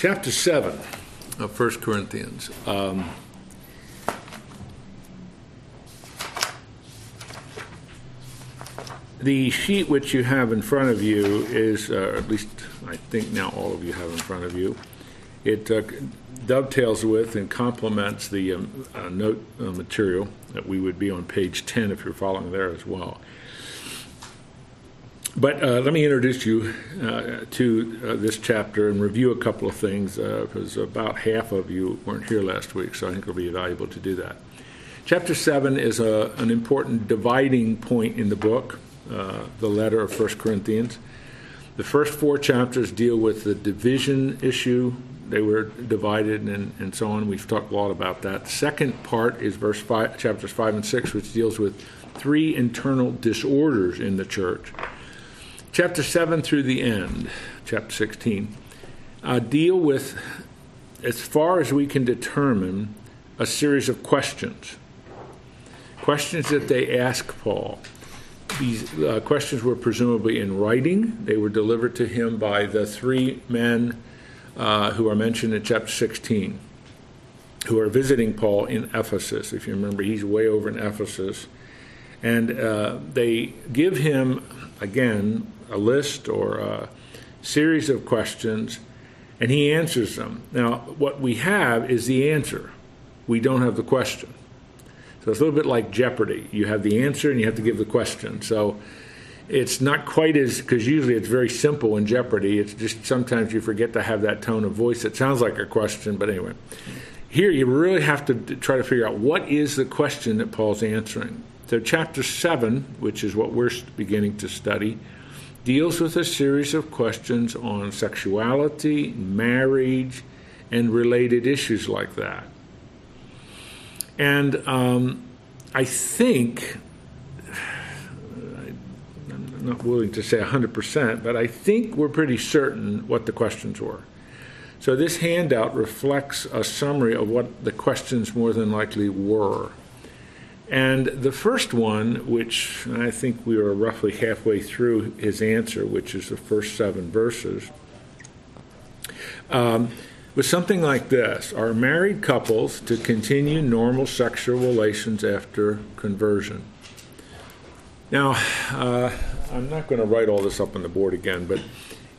Chapter 7 of 1 Corinthians. Um, the sheet which you have in front of you is, uh, at least I think now all of you have in front of you, it uh, dovetails with and complements the um, uh, note uh, material that we would be on page 10 if you're following there as well. But uh, let me introduce you uh, to uh, this chapter and review a couple of things because about half of you weren't here last week, so I think it'll be valuable to do that. Chapter 7 is a, an important dividing point in the book, the letter of 1 Corinthians. The first four chapters deal with the division issue. They were divided and, and so on. We've talked a lot about that. The second part is verse five, chapters 5 and 6, which deals with three internal disorders in the church chapter 7 through the end, chapter 16, uh, deal with, as far as we can determine, a series of questions. Questions that they ask Paul. These uh, questions were presumably in writing. They were delivered to him by the three men uh, who are mentioned in chapter 16, who are visiting Paul in Ephesus. If you remember, he's way over in Ephesus. And uh, they give him, again, a list or a series of questions, and he answers them. Now, what we have is the answer. We don't have the question. So it's a little bit like Jeopardy. You have the answer and you have to give the question. So it's not quite as, because usually it's very simple in Jeopardy. It's just sometimes you forget to have that tone of voice that sounds like a question, but anyway. Here you really have to try to figure out what is the question that Paul's answering. So, chapter 7, which is what we're beginning to study, deals with a series of questions on sexuality, marriage, and related issues like that. And um, I think, I'm not willing to say 100%, but I think we're pretty certain what the questions were. So this handout reflects a summary of what the questions more than likely were. And the first one, which I think we are roughly halfway through his answer, which is the first seven verses, um, was something like this Are married couples to continue normal sexual relations after conversion? Now, uh, I'm not going to write all this up on the board again, but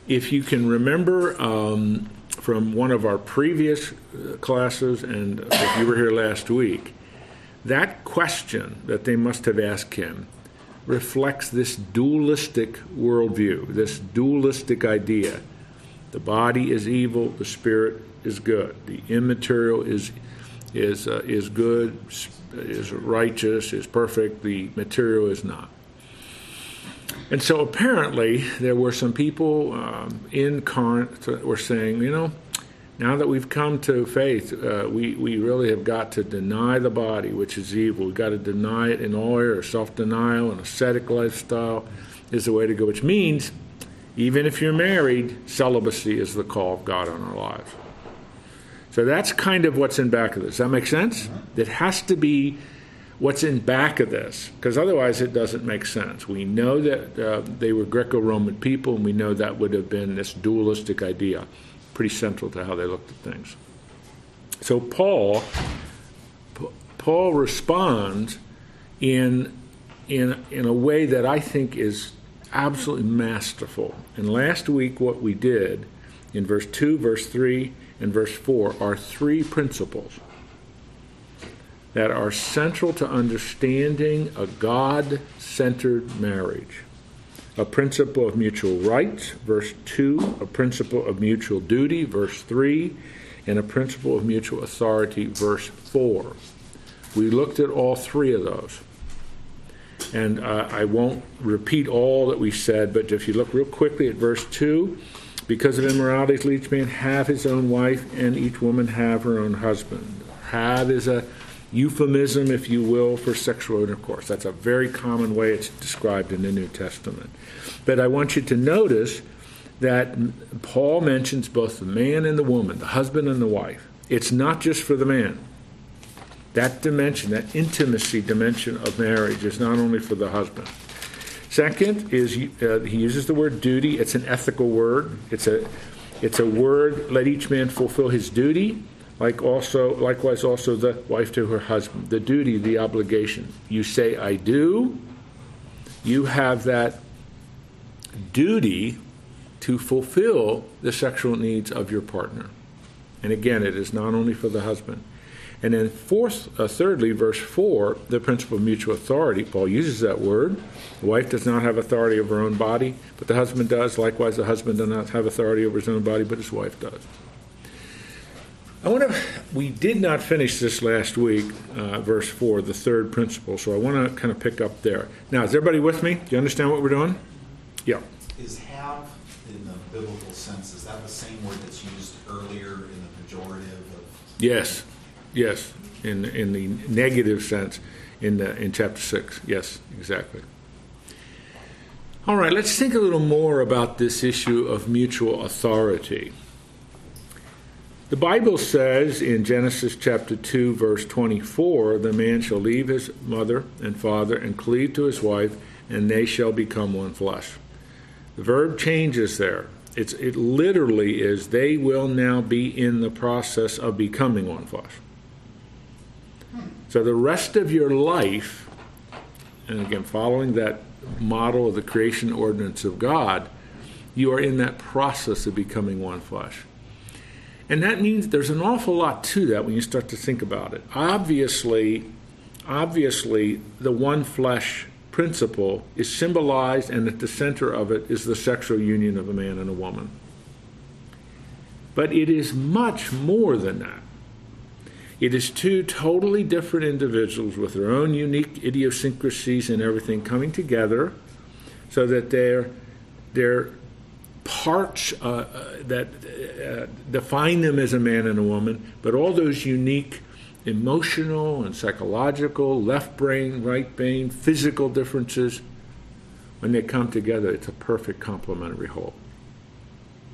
if you can remember um, from one of our previous uh, classes, and if you were here last week, that question that they must have asked him reflects this dualistic worldview, this dualistic idea. The body is evil, the spirit is good. The immaterial is is uh, is good, is righteous, is perfect. The material is not. And so apparently there were some people um, in Corinth that were saying, you know, now that we've come to faith, uh, we, we really have got to deny the body, which is evil. We've got to deny it in all areas. Self denial and ascetic lifestyle is the way to go, which means even if you're married, celibacy is the call of God on our lives. So that's kind of what's in back of this. That make sense? It has to be what's in back of this, because otherwise it doesn't make sense. We know that uh, they were Greco Roman people, and we know that would have been this dualistic idea pretty central to how they looked at things. So Paul, Paul responds in in in a way that I think is absolutely masterful. And last week, what we did in verse two, verse three, and verse four are three principles that are central to understanding a God-centered marriage a principle of mutual rights, verse 2, a principle of mutual duty, verse 3, and a principle of mutual authority, verse 4. We looked at all three of those. And uh, I won't repeat all that we said, but if you look real quickly at verse 2, because of immorality, each man have his own wife, and each woman have her own husband. Have is a euphemism, if you will, for sexual intercourse. That's a very common way it's described in the New Testament. But I want you to notice that Paul mentions both the man and the woman, the husband and the wife. It's not just for the man. That dimension, that intimacy dimension of marriage, is not only for the husband. Second is uh, he uses the word duty. It's an ethical word. It's a It's a word, let each man fulfill his duty, like also likewise also the wife to her husband. The duty, the obligation. You say I do, you have that duty to fulfill the sexual needs of your partner. And again, it is not only for the husband. And then, fourth, uh, thirdly, verse 4, the principle of mutual authority. Paul uses that word. The wife does not have authority over her own body, but the husband does. Likewise, the husband does not have authority over his own body, but his wife does. I want to. We did not finish this last week, uh, verse four, the third principle. So I want to kind of pick up there. Now, is everybody with me? Do you understand what we're doing? Yeah. Is have in the biblical sense? Is that the same word that's used earlier in the pejorative of? Yes. Yes, in in the negative sense, in the, in chapter six. Yes, exactly. All right, let's think a little more about this issue of mutual authority. The Bible says in Genesis chapter 2, verse 24, the man shall leave his mother and father and cleave to his wife, and they shall become one flesh. The verb changes there. It's, it literally is, they will now be in the process of becoming one flesh. So the rest of your life, and again, following that model of the creation ordinance of God, you are in that process of becoming one flesh. And that means there's an awful lot to that when you start to think about it. Obviously, obviously, the one flesh principle is symbolized, and at the center of it is the sexual union of a man and a woman. But it is much more than that. It is two totally different individuals with their own unique idiosyncrasies and everything coming together so that they're, they're parts uh, uh, that uh, define them as a man and a woman, but all those unique emotional and psychological, left brain, right brain, physical differences, when they come together, it's a perfect complementary whole.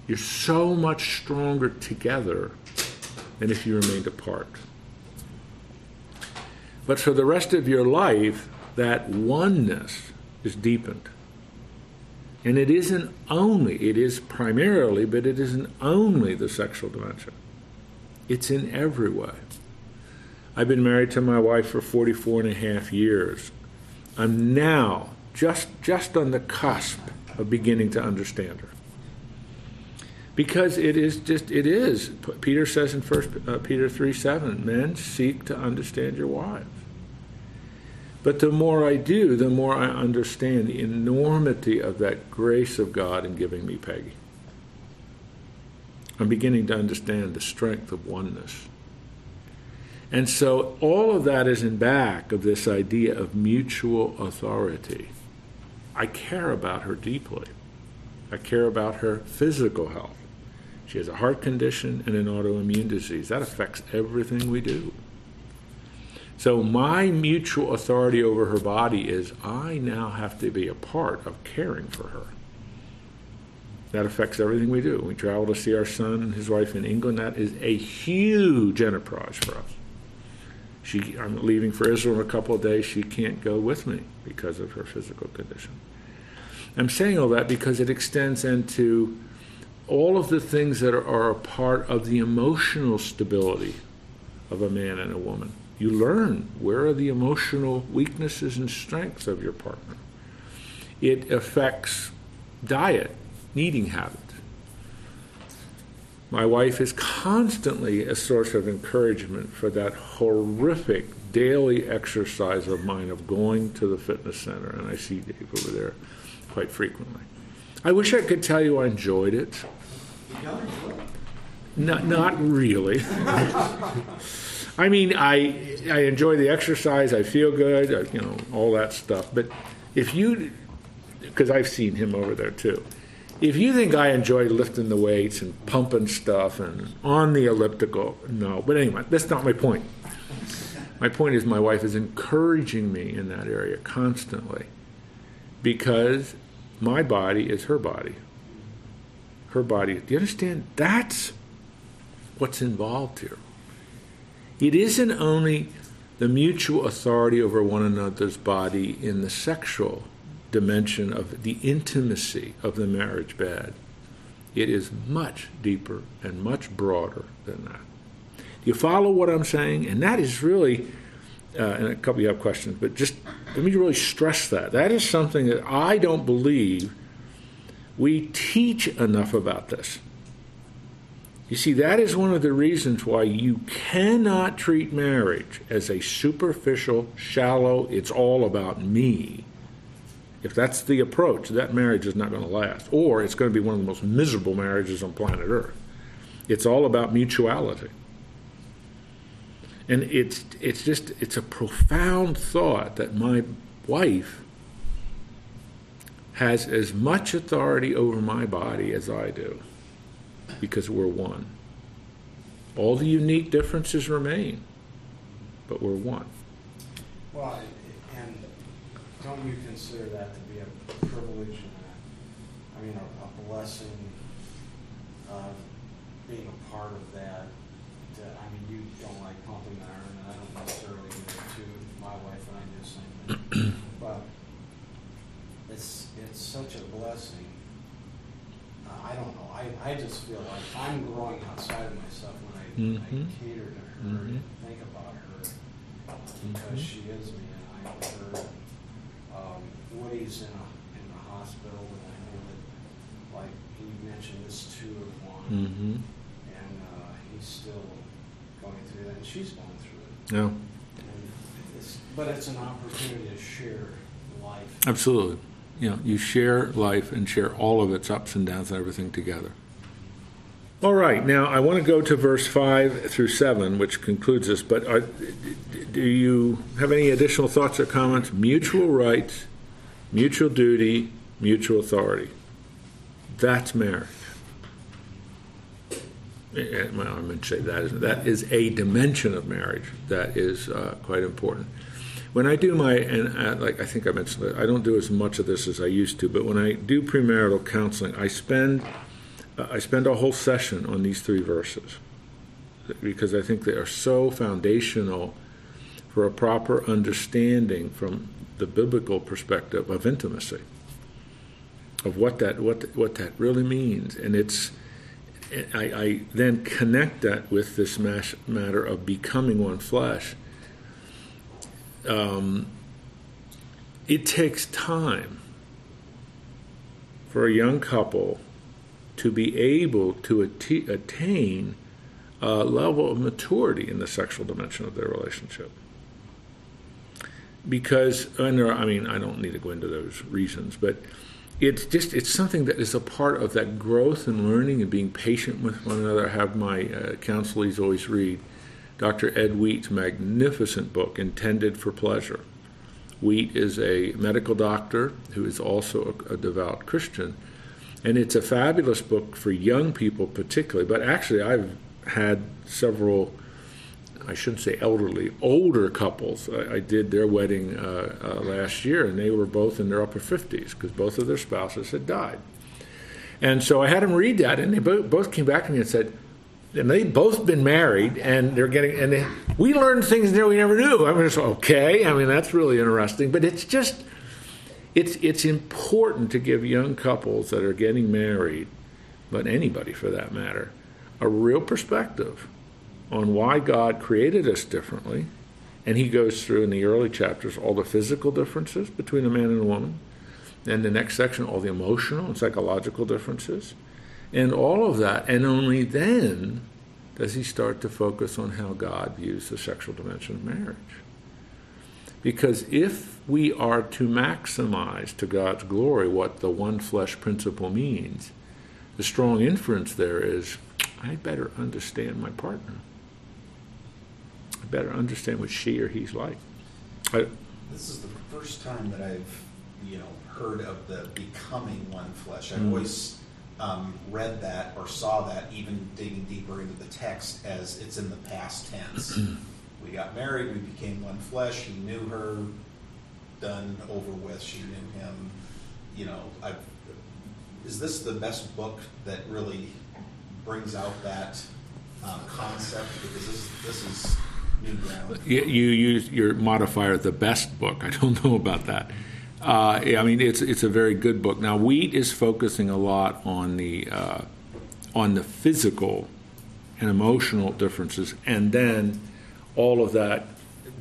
You're so much stronger together than if you remained apart. But for the rest of your life, that oneness is deepened. And it isn't only, it is primarily, but it isn't only the sexual dimension. It's in every way. I've been married to my wife for 44 and a half years. I'm now just, just on the cusp of beginning to understand her. Because it is just, it is. Peter says in 1 uh, Peter 3 7, men seek to understand your wives. But the more I do, the more I understand the enormity of that grace of God in giving me Peggy. I'm beginning to understand the strength of oneness. And so all of that is in back of this idea of mutual authority. I care about her deeply. I care about her physical health. She has a heart condition and an autoimmune disease. That affects everything we do. So my mutual authority over her body is I now have to be a part of caring for her. That affects everything we do. We travel to see our son and his wife in England. That is a huge enterprise for us. She, I'm leaving for Israel in a couple of days. She can't go with me because of her physical condition. I'm saying all that because it extends into all of the things that are, are a part of the emotional stability of a man and a woman. You learn where are the emotional weaknesses and strengths of your partner. It affects diet, eating habits. My wife is constantly a source of encouragement for that horrific daily exercise of mine of going to the fitness center, and I see Dave over there quite frequently. I wish I could tell you I enjoyed it. Not, not really. I mean, I I enjoy the exercise. I feel good. I, you know, all that stuff. But if you, because I've seen him over there too. If you think I enjoy lifting the weights and pumping stuff and on the elliptical, no. But anyway, that's not my point. My point is, my wife is encouraging me in that area constantly because my body is her body. Her body. Do you understand? That's what's involved here. It isn't only the mutual authority over one another's body in the sexual dimension of the intimacy of the marriage bed. It is much deeper and much broader than that. Do you follow what I'm saying? And that is really, uh, and a couple of you have questions, but just let me really stress that. That is something that I don't believe we teach enough about this. You see, that is one of the reasons why you cannot treat marriage as a superficial, shallow, it's all about me. If that's the approach, that marriage is not going to last. Or it's going to be one of the most miserable marriages on planet Earth. It's all about mutuality. And it's, it's just, it's a profound thought that my wife has as much authority over my body as I do because we're one. All the unique differences remain, but we're one. Well, and don't you consider that to be a privilege and a, I mean, a, a blessing, uh, being a part of that? To, I mean, you don't like pumping iron, and I don't necessarily do it too. My wife and I do the same thing. but it's, it's such a blessing. Uh, I don't know. I, I just feel like I'm growing outside of myself when I, Mhm. I cater to her Mhm. and think about her because Mhm. she is me and I am her. Um, Woody's in a in the hospital, and I know that, like he mentioned, this too of one, Mm-hmm. and uh, he's still going through that, and she's going through it. Yeah, And it's, but it's an opportunity to share life. absolutely. You know, you share life and share all of its ups and downs and everything together. All right, now I want to go to verse 5 through 7, which concludes this, but are, do you have any additional thoughts or comments? Mutual rights, mutual duty, mutual authority. That's marriage. Eh, eh, Well, I meant to say that is, that is a dimension of marriage that is uh, quite important. When I do my, and uh, like I think I mentioned, I don't do as much of this as I used to, but when I do premarital counseling, I spend uh, I spend a whole session on these three verses because I think they are so foundational for a proper understanding from the biblical perspective of intimacy, of what that what what that really means, and it's. I, I then connect that with this matter of becoming one flesh. Um, it takes time for a young couple to be able to attain a level of maturity in the sexual dimension of their relationship. Because, and there I mean, I don't need to go into those reasons, but it's just it's something that is a part of that growth and learning and being patient with one another. I have my uh, counselees always read Dr. Ed Wheat's magnificent book, Intended for Pleasure. Wheat is a medical doctor who is also a, a devout Christian, and it's a fabulous book for young people, particularly. But actually, I've had several. I shouldn't say elderly, older couples. I, I did their wedding uh, uh, last year, and they were both in their upper 50s because both of their spouses had died. And so I had them read that, and they both, both came back to me and said, and they've both been married, and they're getting, and they, we learned things there we never knew. I was okay. I mean, that's really interesting, but it's just, it's it's important to give young couples that are getting married, but anybody for that matter, a real perspective on why God created us differently. And he goes through in the early chapters all the physical differences between a man and a woman. And the next section, all the emotional and psychological differences. And all of that. And only then does he start to focus on how God views the sexual dimension of marriage. Because if we are to maximize to God's glory what the one flesh principle means, the strong inference there is I better understand my partner. I better understand what she or he's like. I, This is the first time that I've, you know, heard of the becoming one flesh. I've Mm. always um, read that or saw that, even digging deeper into the text, as it's in the past tense. we got married, we became one flesh. He knew her, done, over with. She knew him. You know, I, is this the best book that really brings out that um, concept? Because this, this is new ground. you, you use your modifier, the best book. I don't know about that. Uh, I mean, it's it's a very good book. Now, Wheat is focusing a lot on the uh, on the physical and emotional differences, and then all of that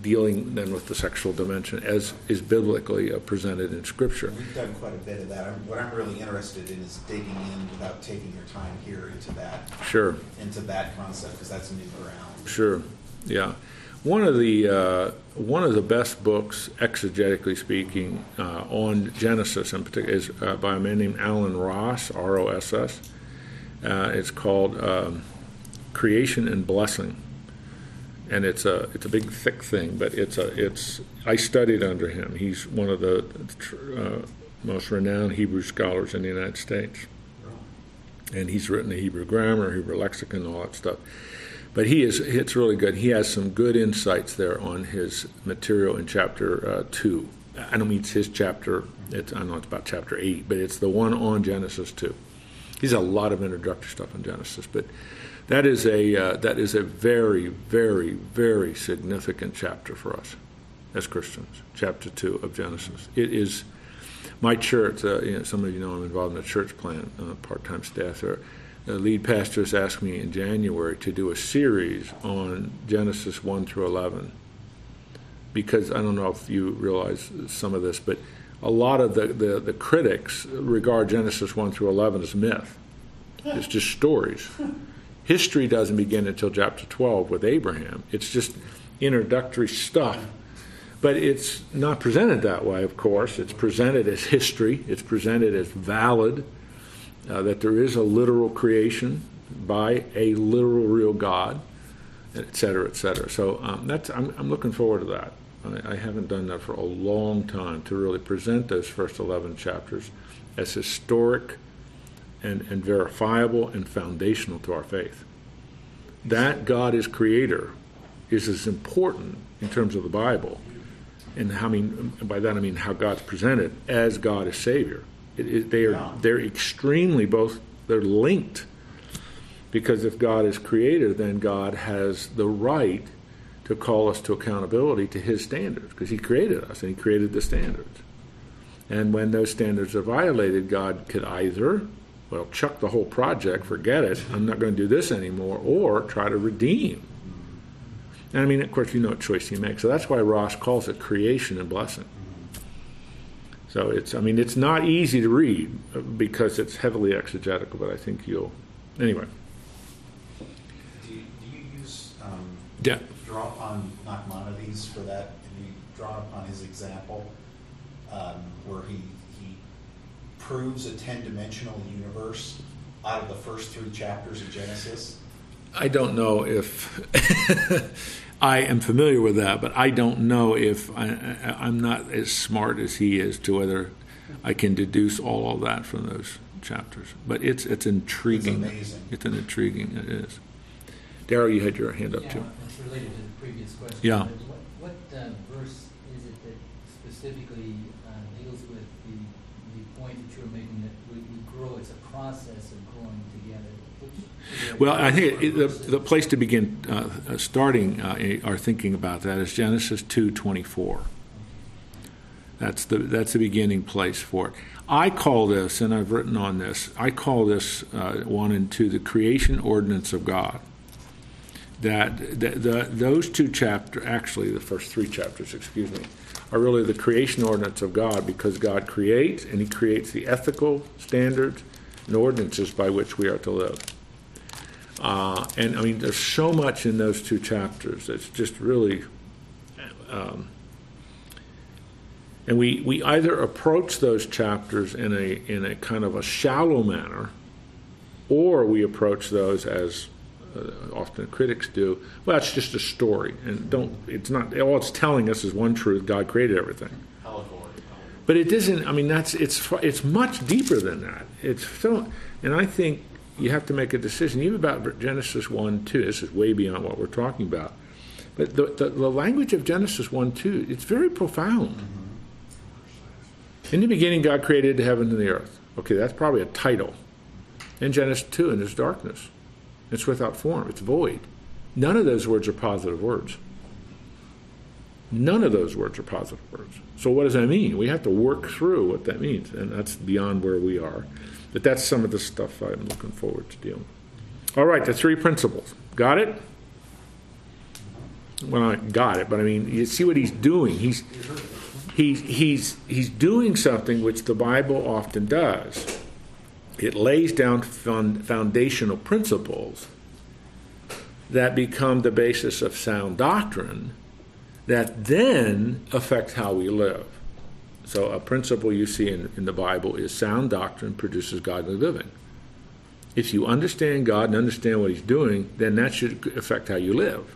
dealing then with the sexual dimension as is biblically uh, presented in Scripture. We've done quite a bit of that. I'm- What I'm really interested in is digging in without taking your time here into that, Sure. into that concept, because that's new ground. Sure, yeah. One of the uh, one of the best books, exegetically speaking, uh, on Genesis in particular is uh, by a man named Allen Ross, R O S S. Uh, it's called um, Creation and Blessing, and it's a it's a big thick thing, but it's a it's I studied under him. He's one of the uh, most renowned Hebrew scholars in the United States, and he's written the Hebrew grammar, Hebrew lexicon, all that stuff but he is it's really good. He has some good insights there on his material in chapter uh, 2 i don't mean it's his chapter it's i know it's about chapter 8 but it's the one on genesis 2 he's a lot of introductory stuff on genesis but that is a uh, that is a very very very significant chapter for us as christians chapter 2 of genesis. It is my church uh, you know, some of you know i'm involved in a church plant uh, part-time staff there lead pastor has asked me in January to do a series on Genesis 1 through 11. Because I don't know if you realize some of this, but a lot of the, the, the critics regard Genesis 1 through 11 as myth. It's just stories. History doesn't begin until chapter 12 with Abraham. It's just introductory stuff. But it's not presented that way, of course. It's presented as history, it's presented as valid uh, that there is a literal creation by a literal real God, et cetera, et cetera. So um, that's I'm, I'm, looking forward to that. I, I, haven't done that for a long time to really present those first 11 chapters as historic and, and verifiable and foundational to our faith. That God is creator is as important in terms of the Bible, and how I mean by that I mean how God's presented as God is Savior. It, it, they are yeah. they're extremely both they're linked because if God is creator, then God has the right to call us to accountability to His standards because He created us and He created the standards. And when those standards are violated, God could either well chuck the whole project, forget it, I'm not going to do this anymore, or try to redeem. And I mean, of course, you know what choice He makes. So that's why Ross calls it creation and blessing. So it's, I mean, it's not easy to read because it's heavily exegetical, but I think you'll, anyway. Do you, do you use, um, yeah. draw upon Nachmanides for that? Have you drawn upon his example um, where he, he proves a 10 dimensional universe out of the first three chapters of Genesis? I don't know if I am familiar with that, but I don't know if I, am not as smart as he is to whether I can deduce all of that from those chapters. But it's it's intriguing. It's amazing. It's an intriguing. It is. Daryl, you had your hand up yeah, too. It's related to the previous question. Yeah. What, what uh, verse is it that specifically uh, deals with the, the point that you're making that we, we grow? It's a process of growing together. Well, I think it, the, the place to begin uh, uh starting uh, our thinking about that is Genesis two twenty four. That's the that's the beginning place for it. I call this, and I've written on this. I call this uh, one and two the creation ordinance of God. That the, the, those two chapters, actually the first three chapters, excuse me, are really the creation ordinance of God because God creates and He creates the ethical standards and ordinances by which we are to live. Uh, and I mean, there's so much in those two chapters that's just really. Um, and we, we either approach those chapters in a, in a kind of a shallow manner, or we approach those as uh, often critics do. Well, it's just a story, and don't. It's not all it's telling us is one truth: God created everything. But it doesn't. I mean, that's it's it's much deeper than that. It's so, and I think you have to make a decision, even about Genesis 1 2. This is way beyond what we're talking about. But the, the, the language of Genesis 1 2, it's very profound. In the beginning, God created the heaven and the earth. Okay, that's probably a title. In Genesis 2, and there's darkness. It's without form, it's void. None of those words are positive words. None of those words are positive words. So, what does that mean? We have to work through what that means, and that's beyond where we are. But that's some of the stuff I'm looking forward to dealing All right, the three principles. Got it? Well, I got it, but I mean, you see what he's doing. He's he's he's he's doing something which the Bible often does. It lays down foundational principles that become the basis of sound doctrine that then affect how we live. So, a principle you see in, in the Bible is sound doctrine produces godly living. If you understand God and understand what He's doing, then that should affect how you live.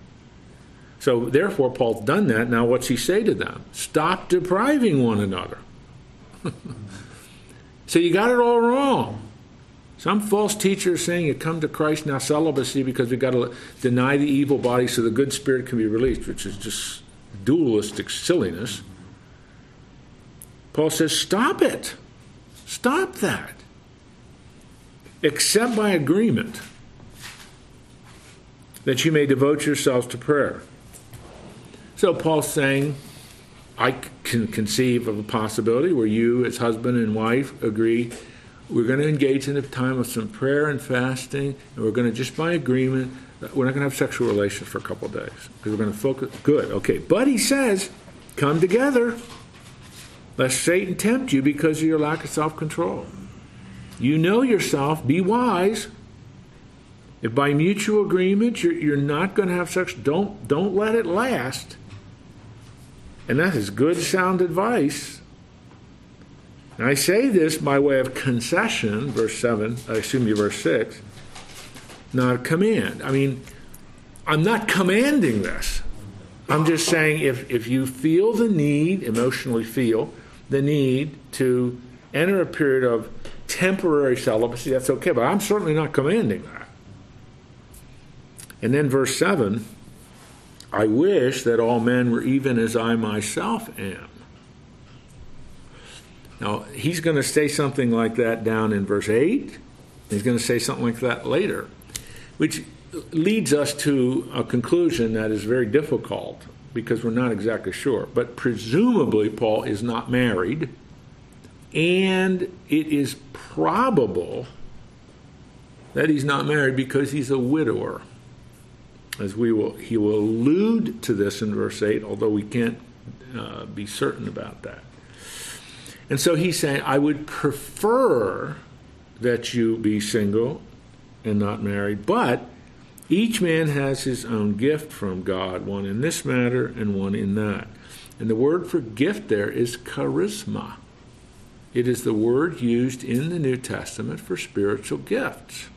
So, therefore, Paul's done that. Now, what's he say to them? Stop depriving one another. so, you got it all wrong. Some false teacher is saying you come to Christ now celibacy because we've got to deny the evil body so the good spirit can be released, which is just dualistic silliness. Paul says, stop it. Stop that. Except by agreement that you may devote yourselves to prayer. So Paul's saying, I can conceive of a possibility where you, as husband and wife, agree we're going to engage in a time of some prayer and fasting, and we're going to just by agreement, we're not going to have sexual relations for a couple of days because we're going to focus. Good, okay. But he says, come together, lest Satan tempt you because of your lack of self control. You know yourself, be wise. If by mutual agreement you're, you're not going to have sex, don't, don't let it last. And that is good, sound advice. And I say this by way of concession, verse 7, I assume you verse 6, not a command. I mean, I'm not commanding this. I'm just saying if, if you feel the need, emotionally feel the need to enter a period of temporary celibacy, that's okay, but I'm certainly not commanding that. And then verse 7 I wish that all men were even as I myself am. Now, he's going to say something like that down in verse 8. He's going to say something like that later, which leads us to a conclusion that is very difficult because we're not exactly sure. But presumably, Paul is not married, and it is probable that he's not married because he's a widower. As we will, he will allude to this in verse 8, although we can't uh, be certain about that. And so he's saying, I would prefer that you be single and not married, but each man has his own gift from God, one in this matter and one in that. And the word for gift there is charisma. It is the word used in the New Testament for spiritual gifts.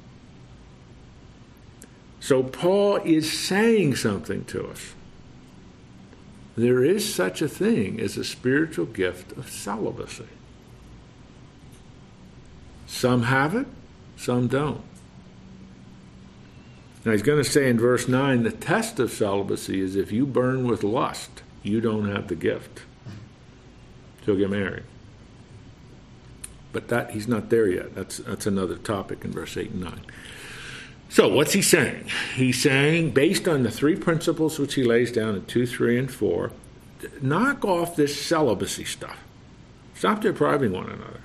So Paul is saying something to us. There is such a thing as a spiritual gift of celibacy. Some have it, some don't. Now he's going to say in verse 9 the test of celibacy is if you burn with lust, you don't have the gift. So get married. But that he's not there yet. That's that's another topic in verse 8 and 9. So, what's he saying? He's saying, based on the three principles which he lays down in 2, 3, and 4, knock off this celibacy stuff. Stop depriving one another.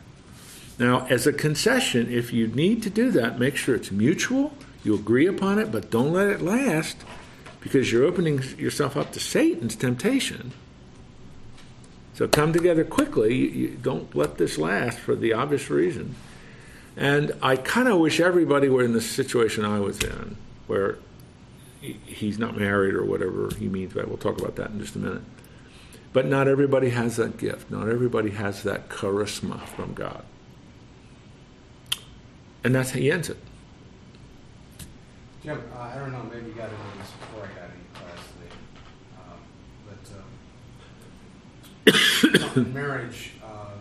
Now, as a concession, if you need to do that, make sure it's mutual, you agree upon it, but don't let it last because you're opening yourself up to Satan's temptation. So come together quickly. You don't let this last for the obvious reason. And I kind of wish everybody were in the situation I was in, where he's not married or whatever he means by. We'll talk about that in just a minute. But not everybody has that gift. Not everybody has that charisma from God. And that's how he ends it. Jim, uh, I don't know, maybe you got into this before I got into class today. Um, but in marriage, uh,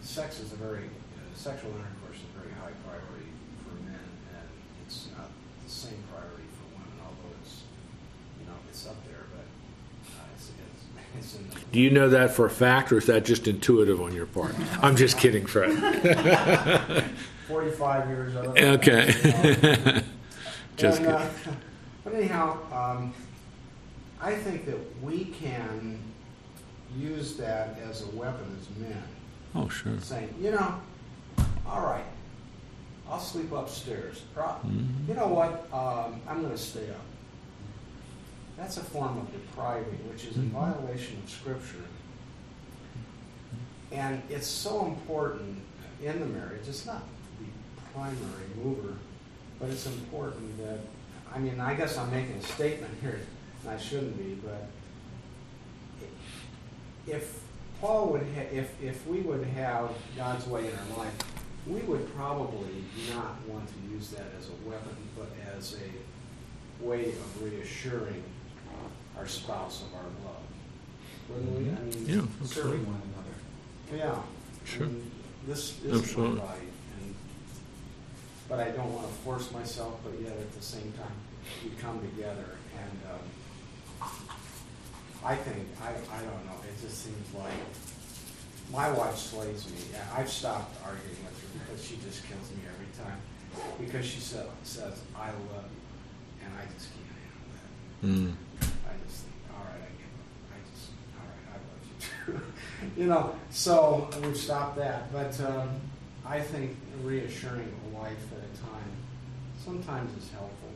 sex is a very, uh, sexual intercourse is a very high priority for men, and it's not the same priority for women, although it's, you know, it's up there, but uh, it's, it's, it's in the. Do you know that for a fact, or is that just intuitive on your part? I'm just kidding, Fred. 45 years old. Okay. Just And, uh, But anyhow, um, I think that we can use that as a weapon as men, oh, sure. saying, you know, all right, I'll sleep upstairs. Mhm. You know what? Um, I'm going to stay up. That's a form of depriving, which is in Mhm. violation of Scripture. And it's so important in the marriage. It's not the primary mover, but it's important that, I mean, I guess I'm making a statement here, and I shouldn't be, but if Paul would, ha- if, if we would have God's way in our life, we would probably not want to use that as a weapon, but as a way of reassuring our spouse of our love. Wouldn't we? I mean, Yeah. Serving one another. yeah. Sure. And This is Absolutely. But I don't want to force myself, but yet at the same time, we come together and, um, I think, I, I don't know, it just seems like, my wife slays me. I've stopped arguing with her because she just kills me every time. Because she sa- says, I love you, and I just can't handle that. Mm. I just think, all right, I give up. I just, all right, I love you too. you know, so we've stopped that. But um, I think reassuring a wife at a time sometimes is helpful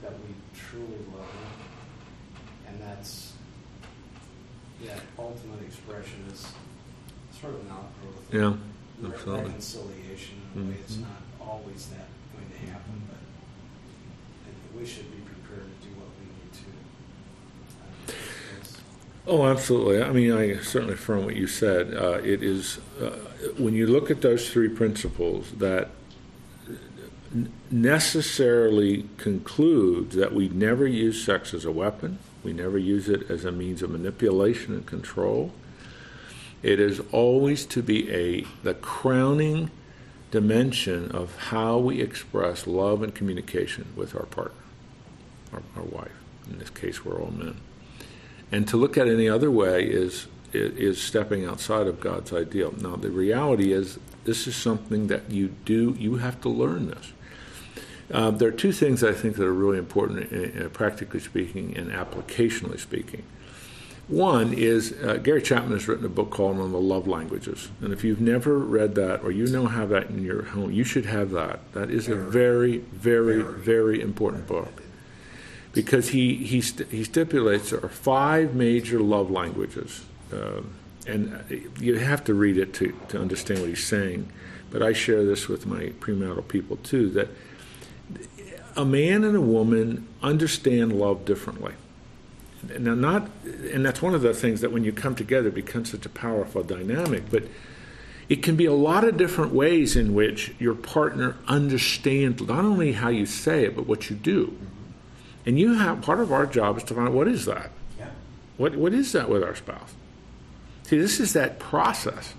that we truly love her. And that's, that ultimate expression is sort of an outgrowth. of Yeah, absolutely. Reconciliation in a way. It's Mhm. not always that going to happen, but we should be prepared to do what we need to. Uh, it's- Oh, absolutely. I mean, I certainly affirm what you said. Uh, it is, uh, when you look at those three principles, that necessarily concludes that we never use sex as a weapon, we never use it as a means of manipulation and control. It is always to be a the crowning dimension of how we express love and communication with our partner, our, our wife. In this case, we're all men. And to look at it any other way is is stepping outside of God's ideal. Now, the reality is, this is something that you do. You have to learn this. Uh, there are two things I think that are really important, uh, uh, practically speaking and applicationally speaking. One is uh, Gary Chapman has written a book called On the Love Languages, and if you've never read that or you don't have that in your home, you should have that. That is a very, very, very important book because he he, st- he stipulates there are five major love languages, um, and you have to read it to to understand what he's saying. But I share this with my premarital people too that a man and a woman understand love differently. Now, not, and that's one of the things that when you come together becomes such a powerful dynamic. But it can be a lot of different ways in which your partner understands not only how you say it, but what you do. And you have part of our job is to find out what is that. Yeah. What what is that with our spouse? See, this is that process.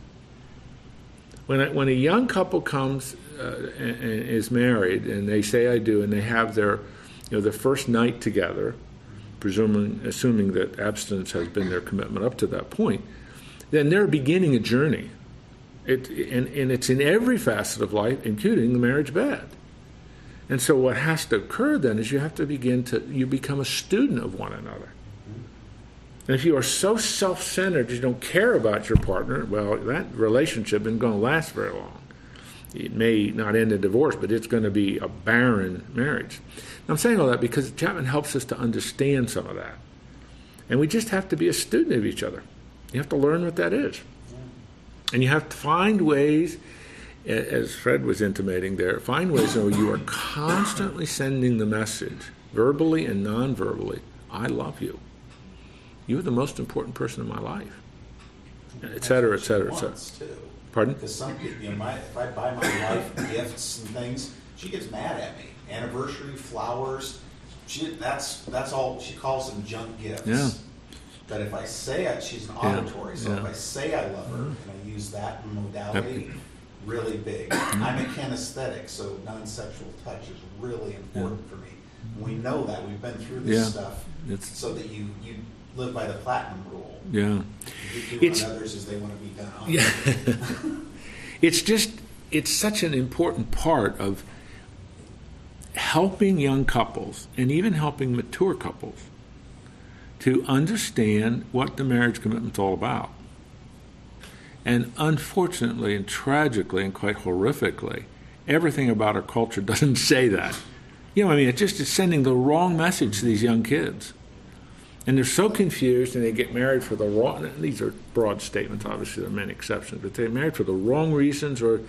When a, when a young couple comes uh, and, and is married and they say I do and they have their you know their first night together, presuming assuming that abstinence has been their commitment up to that point, then they're beginning a journey. It and, and it's in every facet of life, including the marriage bed. And so what has to occur then is you have to begin to you become a student of one another. And if you are so self-centered you don't care about your partner, well, that relationship isn't going to last very long. It may not end in divorce, but it's going to be a barren marriage. I'm saying all that because Chapman helps us to understand some of that. And we just have to be a student of each other. You have to learn what that is. And you have to find ways, as Fred was intimating there, find ways where you are constantly sending the message, verbally and non verbally I love you. You're the most important person in my life, et cetera, et cetera, et cetera. Too. Pardon? Because some people, you know, my, if I buy my wife gifts and things, she gets mad at me. Anniversary flowers, she that's that's all she calls them junk gifts. Yeah. But if I say it, she's an Yeah, auditory. So if yeah. Mm-hmm. I say I love her and I use that modality, really big. I'm a kinesthetic, so non-sexual touch is really important for me. We know that we've been through this Yeah. stuff, It's- so that you you live by the platinum rule. Yeah. You do It's- others as they want to be done on. Yeah. it's just, it's such an important part of helping young couples and even helping mature couples to understand what the marriage commitment's all about. And unfortunately and tragically and quite horrifically, everything about our culture doesn't say that. You know, I mean, it just is sending the wrong message to these young kids. And they're so confused and they get married for the wrong, these are broad statements, obviously, there are many exceptions, but they're married for the wrong reasons or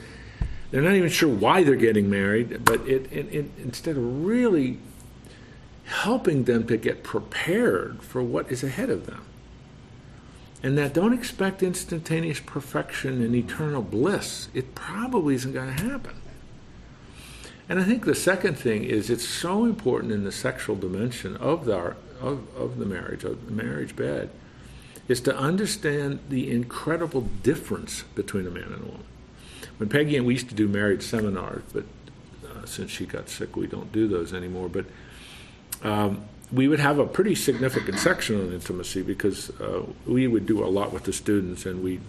they're not even sure why they're getting married, but it, it, it, instead of really helping them to get prepared for what is ahead of them. And that don't expect instantaneous perfection and eternal bliss. It probably isn't going to happen. And I think the second thing is it's so important in the sexual dimension of the, of, of the marriage, of the marriage bed, is to understand the incredible difference between a man and a woman. When Peggy and we used to do marriage seminars, but uh, since she got sick, we don't do those anymore. But um, we would have a pretty significant section on intimacy because uh, we would do a lot with the students and we'd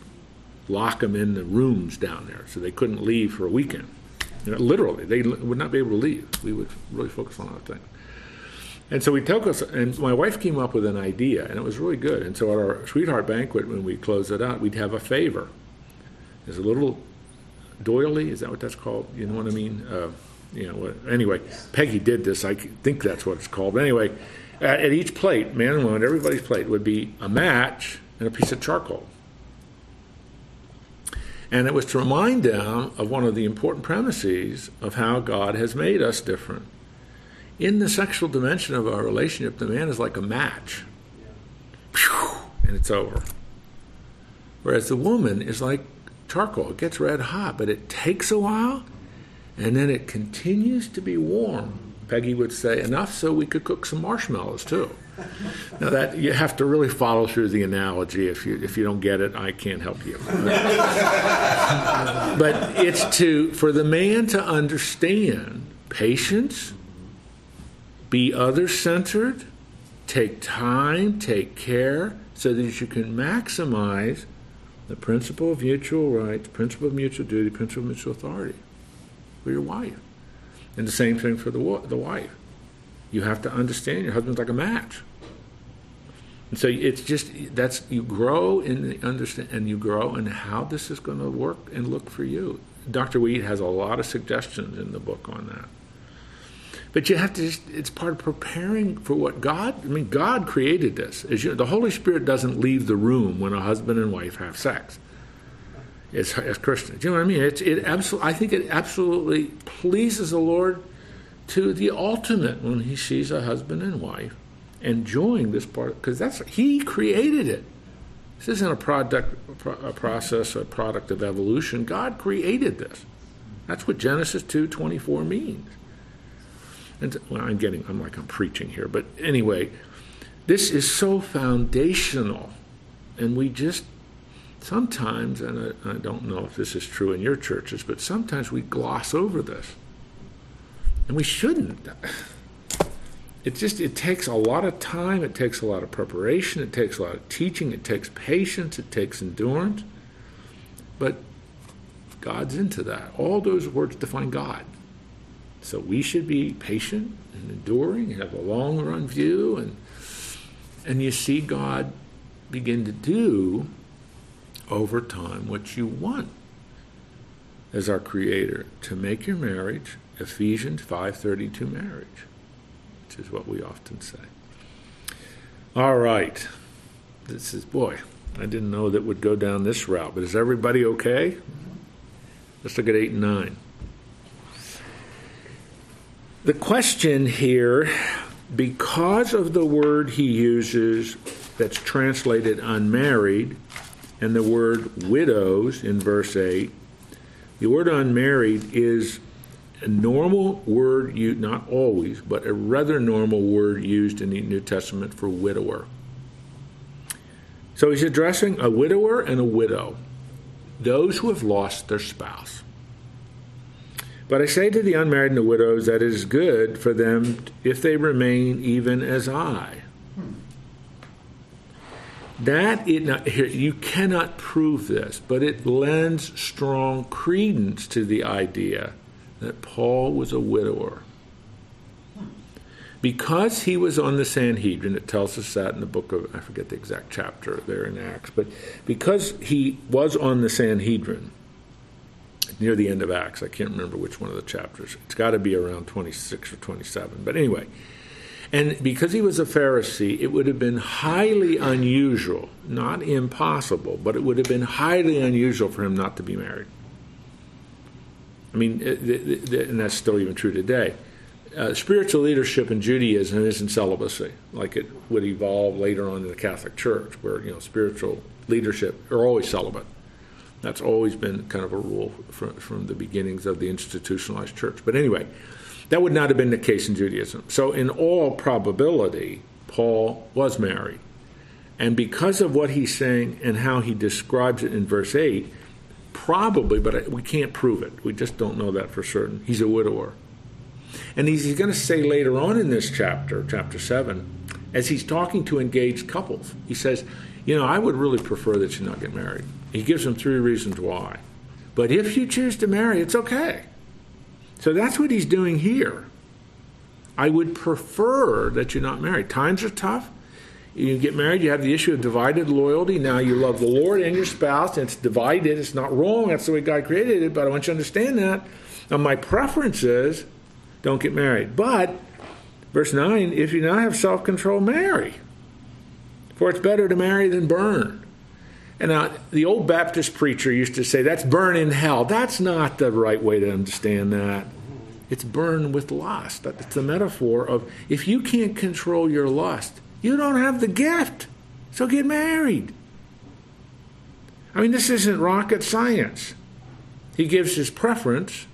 lock them in the rooms down there so they couldn't leave for a weekend. You know, literally, they would not be able to leave. We would really focus on other things. And so we took us, and my wife came up with an idea, and it was really good. And so at our sweetheart banquet, when we closed it out, we'd have a favor. There's a little doily, is that what that's called? You know what I mean? Uh, you know, anyway, Peggy did this. I think that's what it's called. But anyway, at, at each plate, man and woman, everybody's plate would be a match and a piece of charcoal. And it was to remind them of one of the important premises of how God has made us different. In the sexual dimension of our relationship, the man is like a match, and it's over. Whereas the woman is like charcoal. It gets red hot, but it takes a while, and then it continues to be warm. Peggy would say, enough so we could cook some marshmallows too. Now that you have to really follow through the analogy. If you if you don't get it, I can't help you. but it's to for the man to understand patience, be other centered, take time, take care, so that you can maximize the principle of mutual rights, principle of mutual duty, principle of mutual authority for your wife. And the same thing for the, the wife. You have to understand your husband's like a match. And so it's just that's you grow in the understand and you grow in how this is going to work and look for you. Dr. Wheat has a lot of suggestions in the book on that. But you have to just, it's part of preparing for what God, I mean, God created this. As you, the Holy Spirit doesn't leave the room when a husband and wife have sex as, as Christians. You know what I mean? It's, it absolutely, I think it absolutely pleases the Lord to the ultimate when he sees a husband and wife enjoying this part, because that's, he created it. This isn't a product, a process, a product of evolution. God created this. That's what Genesis 2.24 means. And well, I'm getting, I'm like I'm preaching here, but anyway, this is so foundational, and we just sometimes, and I, I don't know if this is true in your churches, but sometimes we gloss over this, and we shouldn't. It just it takes a lot of time. It takes a lot of preparation. It takes a lot of teaching. It takes patience. It takes endurance. But God's into that. All those words define God. So we should be patient and enduring, and have a long run view, and and you see God begin to do over time what you want as our creator to make your marriage Ephesians 5:32 marriage, which is what we often say. All right. This is boy, I didn't know that would go down this route, but is everybody okay? Let's look at 8 and 9. The question here, because of the word he uses that's translated unmarried and the word widows in verse 8, the word unmarried is a normal word, used, not always, but a rather normal word used in the New Testament for widower. So he's addressing a widower and a widow, those who have lost their spouse. But I say to the unmarried and the widows that it is good for them if they remain even as I. That it here, you cannot prove this, but it lends strong credence to the idea that Paul was a widower. Because he was on the Sanhedrin, it tells us that in the book of, I forget the exact chapter there in Acts, but because he was on the Sanhedrin, near the end of Acts. I can't remember which one of the chapters. It's got to be around 26 or 27. But anyway, and because he was a Pharisee, it would have been highly unusual, not impossible, but it would have been highly unusual for him not to be married. I mean, and that's still even true today. Uh, spiritual leadership in Judaism isn't celibacy, like it would evolve later on in the Catholic Church, where you know spiritual leadership are always celibate. That's always been kind of a rule from, from the beginnings of the institutionalized church. But anyway, that would not have been the case in Judaism. So, in all probability, Paul was married. And because of what he's saying and how he describes it in verse 8, probably, but we can't prove it. We just don't know that for certain. He's a widower. And he's, he's going to say later on in this chapter, chapter 7, as he's talking to engaged couples, he says, You know, I would really prefer that you not get married. He gives them three reasons why. But if you choose to marry, it's okay. So that's what he's doing here. I would prefer that you're not married. Times are tough. You get married, you have the issue of divided loyalty. Now you love the Lord and your spouse, and it's divided. It's not wrong. That's the way God created it, but I want you to understand that. Now, my preference is don't get married. But, verse 9, if you not have self control, marry. For it's better to marry than burn. And now, the old Baptist preacher used to say, that's burn in hell. That's not the right way to understand that. It's burn with lust. It's the metaphor of if you can't control your lust, you don't have the gift. So get married. I mean, this isn't rocket science. He gives his preference.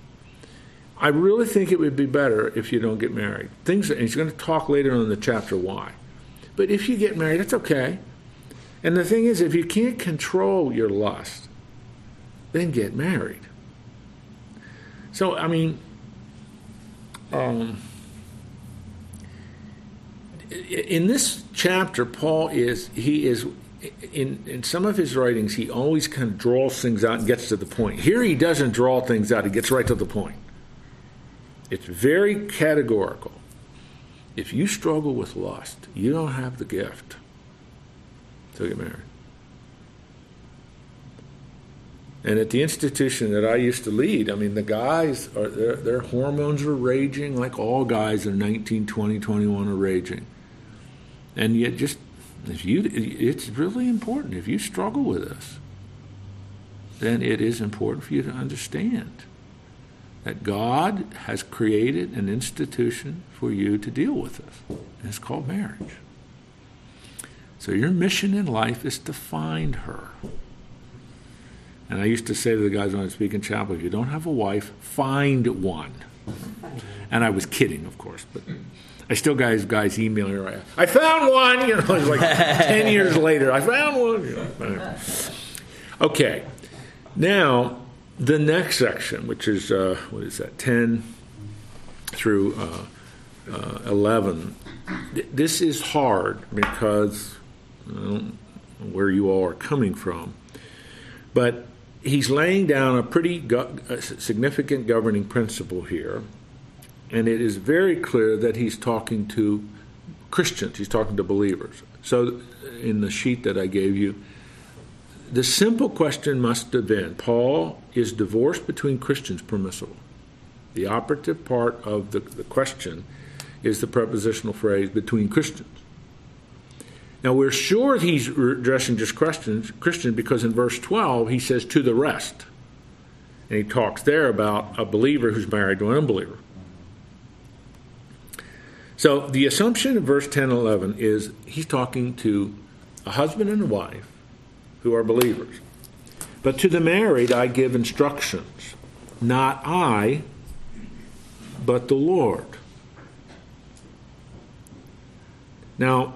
I really think it would be better if you don't get married. Things, and he's going to talk later on in the chapter why. But if you get married, that's okay. And the thing is, if you can't control your lust, then get married. So, I mean, um, in this chapter, Paul is, he is, in, in some of his writings, he always kind of draws things out and gets to the point. Here, he doesn't draw things out, he gets right to the point. It's very categorical. If you struggle with lust, you don't have the gift to get married. And at the institution that I used to lead, I mean, the guys, are, their, their hormones are raging like all guys in 19, 20, 21 are raging. And yet, just if you, it's really important. If you struggle with this, then it is important for you to understand that God has created an institution for you to deal with this. And it's called marriage. So your mission in life is to find her. And I used to say to the guys when I speak in chapel, if you don't have a wife, find one. And I was kidding, of course, but I still got guys emailing her. I found one, you know, like ten years later. I found one. You know. Okay, now the next section, which is uh, what is that, ten through uh, uh, eleven. This is hard because where you all are coming from. But he's laying down a pretty go- a significant governing principle here, and it is very clear that he's talking to Christians, he's talking to believers. So, uh, in the sheet that I gave you, the simple question must have been Paul, is divorce between Christians permissible? The operative part of the, the question is the prepositional phrase between Christians. Now we're sure he's addressing just Christians, because in verse 12 he says to the rest. And he talks there about a believer who's married to an unbeliever. So the assumption in verse 10 and 11 is he's talking to a husband and a wife who are believers. But to the married I give instructions, not I, but the Lord. Now,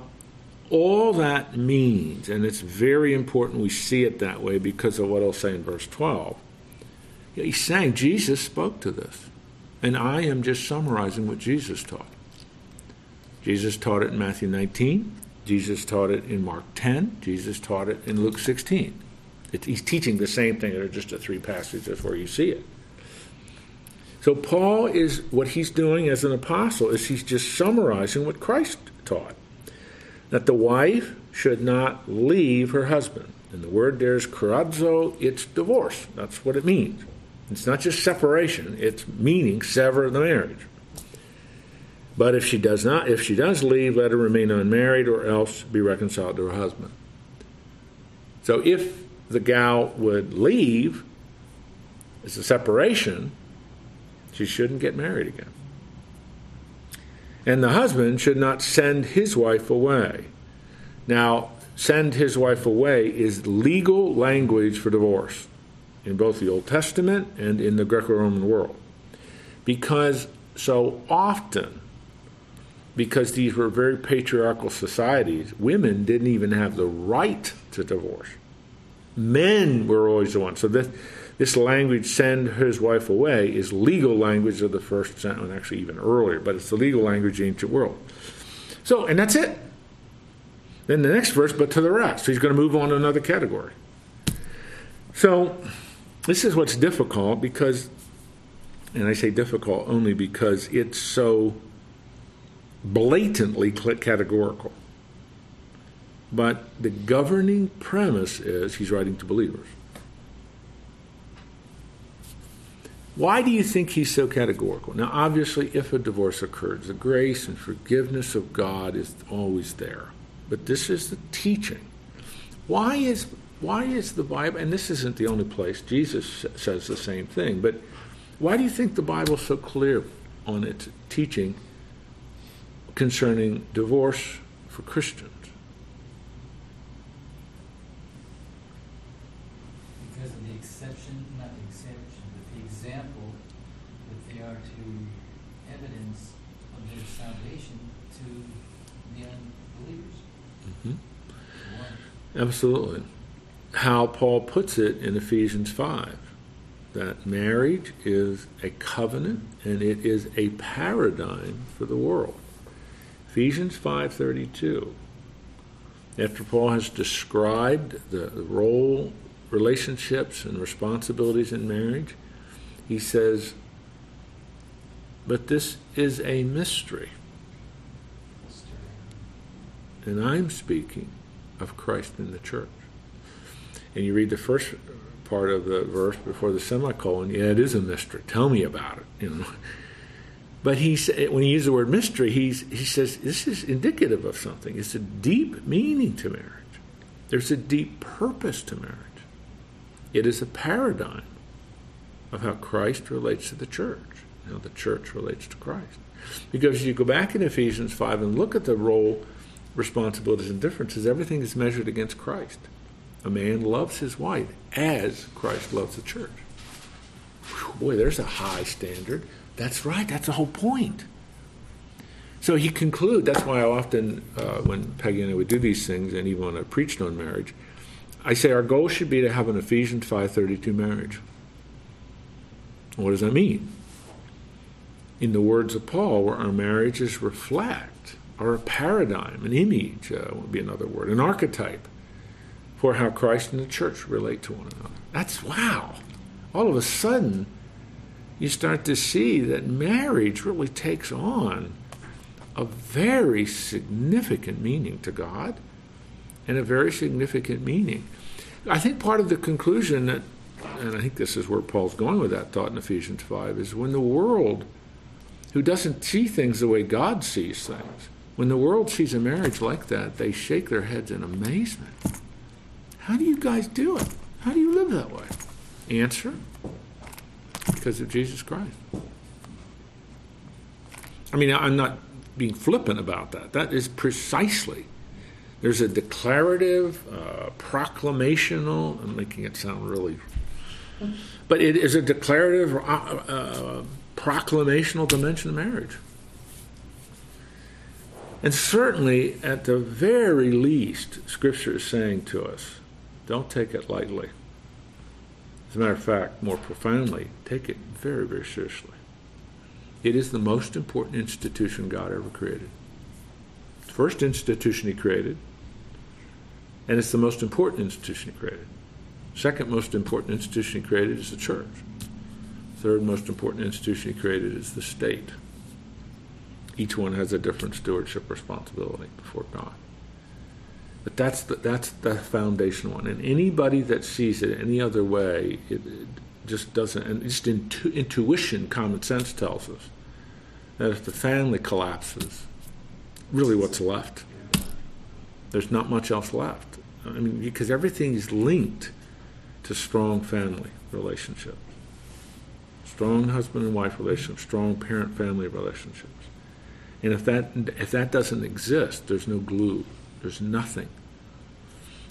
all that means, and it's very important we see it that way because of what I'll say in verse 12. He's saying Jesus spoke to this, and I am just summarizing what Jesus taught. Jesus taught it in Matthew 19, Jesus taught it in Mark 10, Jesus taught it in Luke 16. It, he's teaching the same thing, they're just the three passages where you see it. So, Paul is what he's doing as an apostle is he's just summarizing what Christ taught that the wife should not leave her husband. And the word there is chorizo, it's divorce. That's what it means. It's not just separation, it's meaning sever the marriage. But if she does not, if she does leave, let her remain unmarried or else be reconciled to her husband. So if the gal would leave, it's a separation, she shouldn't get married again. And the husband should not send his wife away. Now, send his wife away is legal language for divorce in both the Old Testament and in the Greco Roman world. Because so often, because these were very patriarchal societies, women didn't even have the right to divorce. Men were always the ones. So this, this language, send his wife away, is legal language of the first century, actually even earlier, but it's the legal language of the ancient world. So, and that's it. Then the next verse, but to the rest. So he's going to move on to another category. So this is what's difficult because, and I say difficult only because it's so blatantly categorical. But the governing premise is he's writing to believers. Why do you think he's so categorical? Now, obviously, if a divorce occurs, the grace and forgiveness of God is always there. But this is the teaching. Why is why is the Bible, and this isn't the only place, Jesus says the same thing, but why do you think the Bible's so clear on its teaching concerning divorce for Christians? Because of the exception, not the exception, but the example that they are to evidence of their salvation to the unbelievers. Mm-hmm. Absolutely. How Paul puts it in Ephesians 5 that marriage is a covenant and it is a paradigm for the world. Ephesians 5:32 after Paul has described the role relationships and responsibilities in marriage he says but this is a mystery. And I'm speaking of Christ in the church and you read the first part of the verse before the semicolon, yeah, it is a mystery. Tell me about it. You know. But he when he uses the word mystery, he's, he says this is indicative of something. It's a deep meaning to marriage. There's a deep purpose to marriage. It is a paradigm of how Christ relates to the church, how the church relates to Christ. Because you go back in Ephesians 5 and look at the role, responsibilities, and differences, everything is measured against Christ. A man loves his wife as Christ loves the church. Whew, boy, there's a high standard. That's right, that's the whole point. So he concludes, that's why I often, uh, when Peggy and I would do these things, and even when I preached on marriage, I say our goal should be to have an Ephesians 5.32 marriage. What does that mean? In the words of Paul, where our marriages reflect, are a paradigm, an image, uh, would be another word, an archetype for how Christ and the church relate to one another. That's wow. All of a sudden, you start to see that marriage really takes on a very significant meaning to God and a very significant meaning. I think part of the conclusion that, and I think this is where Paul's going with that thought in Ephesians 5, is when the world, who doesn't see things the way God sees things, when the world sees a marriage like that, they shake their heads in amazement. How do you guys do it? How do you live that way? Answer because of Jesus Christ. I mean, I'm not being flippant about that. That is precisely. There's a declarative, uh, proclamational, I'm making it sound really, but it is a declarative, uh, uh, proclamational dimension of marriage. And certainly, at the very least, Scripture is saying to us don't take it lightly. As a matter of fact, more profoundly, take it very, very seriously. It is the most important institution God ever created. First institution He created, and it's the most important institution He created. Second most important institution He created is the church. Third most important institution He created is the state. Each one has a different stewardship responsibility before God. But that's the, that's the foundation one. And anybody that sees it any other way, it, just doesn't, and just intu- intuition, common sense tells us that if the family collapses, really what's left? There's not much else left. I mean, because everything is linked to strong family relationships, strong husband and wife relationships, strong parent family relationships. And if that if that doesn't exist, there's no glue. There's nothing.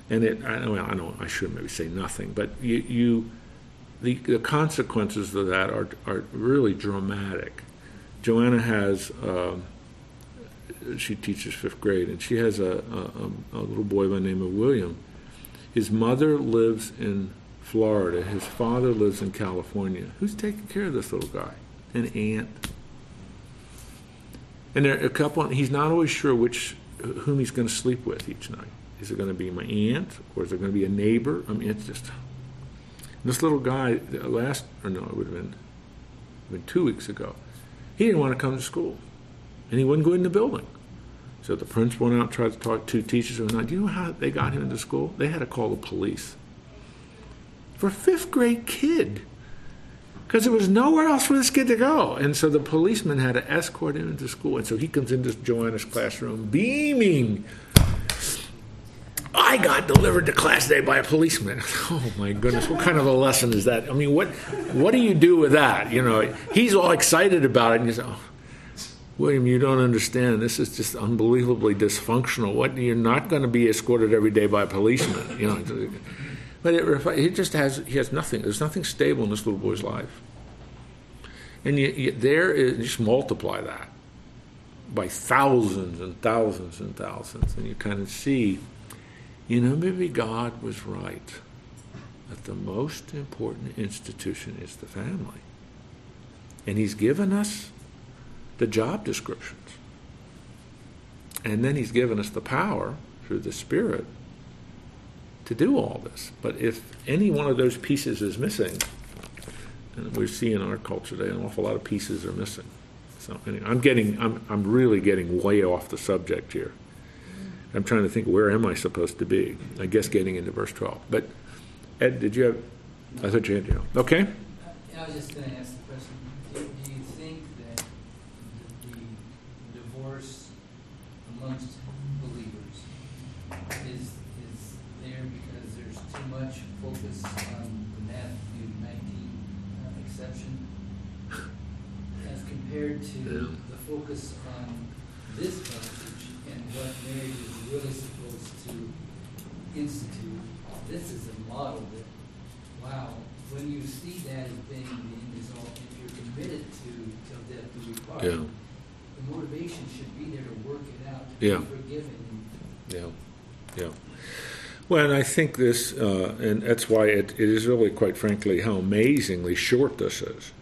And it, I, well, I know I should maybe say nothing, but you, you the, the consequences of that are, are really dramatic. Joanna has, um, she teaches fifth grade, and she has a, a, a little boy by the name of William. His mother lives in Florida, his father lives in California. Who's taking care of this little guy? An aunt. And there are a couple, he's not always sure which, whom he's going to sleep with each night. Is it going to be my aunt or is it going to be a neighbor? I mean, it's just. This little guy, last, or no, it would have been, been two weeks ago, he didn't want to come to school. And he wouldn't go in the building. So the principal went out, and tried to talk to teachers and whatnot. Do you know how they got him into school? They had to call the police. For a fifth grade kid. Because there was nowhere else for this kid to go. And so the policeman had to escort him into school. And so he comes into Joanna's classroom beaming I got delivered to class today by a policeman. Oh my goodness, what kind of a lesson is that? I mean, what what do you do with that? You know, he's all excited about it, and you say, oh, William, you don't understand. This is just unbelievably dysfunctional. What you're not going to be escorted every day by a policeman, you know. But it, he just has he has nothing. There's nothing stable in this little boy's life, and you, you, there is just multiply that by thousands and thousands and thousands, and you kind of see you know, maybe God was right that the most important institution is the family. And He's given us the job descriptions. And then He's given us the power through the Spirit to do all this. But if any one of those pieces is missing, and we see in our culture today an awful lot of pieces are missing. So anyway, I'm getting, I'm, I'm really getting way off the subject here. I'm trying to think, where am I supposed to be? I guess getting into verse 12. But Ed, did you have? I thought you had. You know. Okay. I was just going to ask the question: do, do you think that the divorce amongst believers is is there because there's too much focus on the Matthew 19 uh, exception as compared to Yeah. The focus on this passage and what marriage is really supposed to institute? This is a model that, wow, when you see that as being the end result, if you're committed to till death do we part, Yeah. the motivation should be there to work it out, to Yeah. be forgiven. Yeah. Yeah. Well, and I think this, uh, and that's why it, it is really, quite frankly, how amazingly short this is.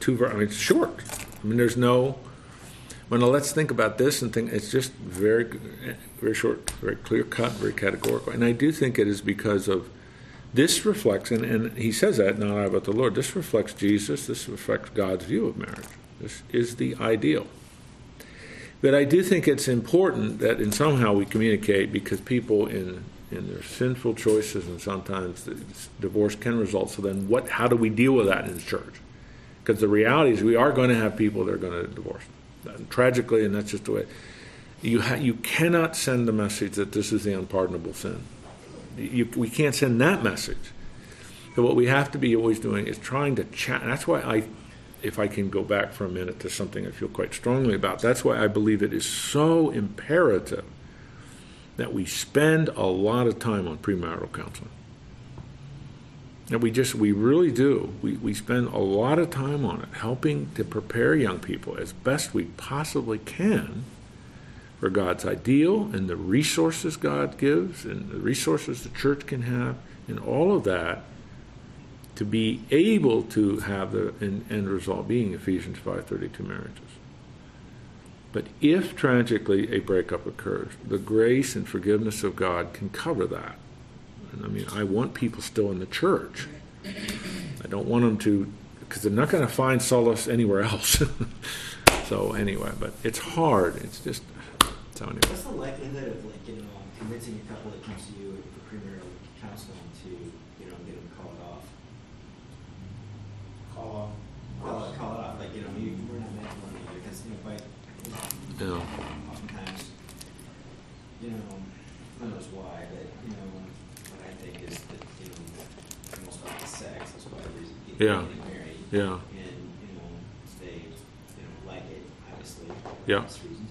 Two, I mean, it's short. I mean, there's no. Well, now let's think about this and think. It's just very, very short, very clear cut, very categorical. And I do think it is because of this reflects, and, and he says that not I but the Lord. This reflects Jesus. This reflects God's view of marriage. This is the ideal. But I do think it's important that in somehow we communicate because people in in their sinful choices and sometimes divorce can result. So then, what? How do we deal with that in the church? Because the reality is, we are going to have people that are going to divorce. Tragically, and that's just the way. You ha- you cannot send the message that this is the unpardonable sin. You, we can't send that message. So what we have to be always doing is trying to chat. That's why I, if I can go back for a minute to something I feel quite strongly about. That's why I believe it is so imperative that we spend a lot of time on premarital counseling. And we just, we really do. We, we spend a lot of time on it, helping to prepare young people as best we possibly can for God's ideal and the resources God gives and the resources the church can have and all of that to be able to have the end, result being Ephesians 5.32 marriages. But if tragically a breakup occurs, the grace and forgiveness of God can cover that. And I mean, I want people still in the church. I don't want them to, because they're not going to find solace anywhere else. so anyway, but it's hard. It's just so anyway. What's the likelihood of like, you know, convincing a couple that comes to you for premarital counseling to, you know, get them called off? Call call it, call it off, like, you know, you, we're not making money here, because, you know, quite, Yeah. oftentimes, you know, who knows why, but, you know, what I think is that, you know, most often sex, that's why the reason people Yeah. married. Yeah. And, you know, they, you know, like it, obviously, for Yeah. obvious reasons.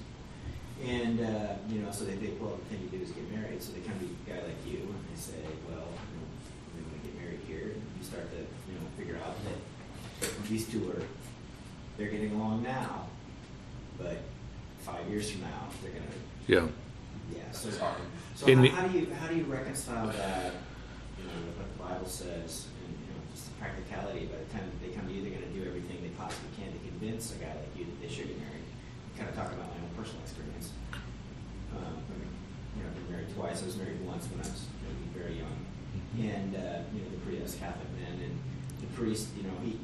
And, uh, you know, so they think, well, the thing you do is get married, so they come to a guy like you, and they say, well, you know, we want to get married here, and you start to, you know, figure out that these two are, they're getting along now, but five years from now, they're gonna, Yeah. yeah, so. It's hard. So In how, the- how do you, how do you reconcile that, you know, with what the Bible says, and, you know, just the practicality, by the time they come to you, they're gonna do everything they possibly can to convince a guy like you that they should get married. Kind of talk about my own personal experience. Um, I mean, you know, I've been married twice, I was married once when I was maybe very young. And, uh, you know, the priest, Catholic man, and the priest, you know, he,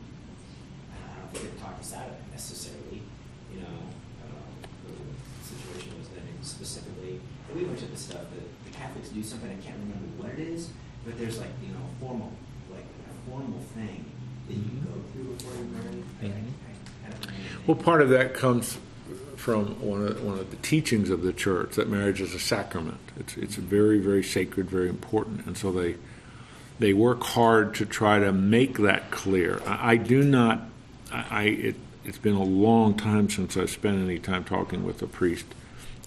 I don't think they talk us out of it necessarily, you know, I don't know what the situation was then specifically. And we went to the stuff that the Catholics do something, I can't remember what it is, but there's like, you know, formal, formal thing that you go through before don't remember. Well, part of that comes from one of, one of the teachings of the church that marriage is a sacrament. It's, it's very, very sacred, very important. And so they, they work hard to try to make that clear. I, I do not, I, I it, it's been a long time since I've spent any time talking with a priest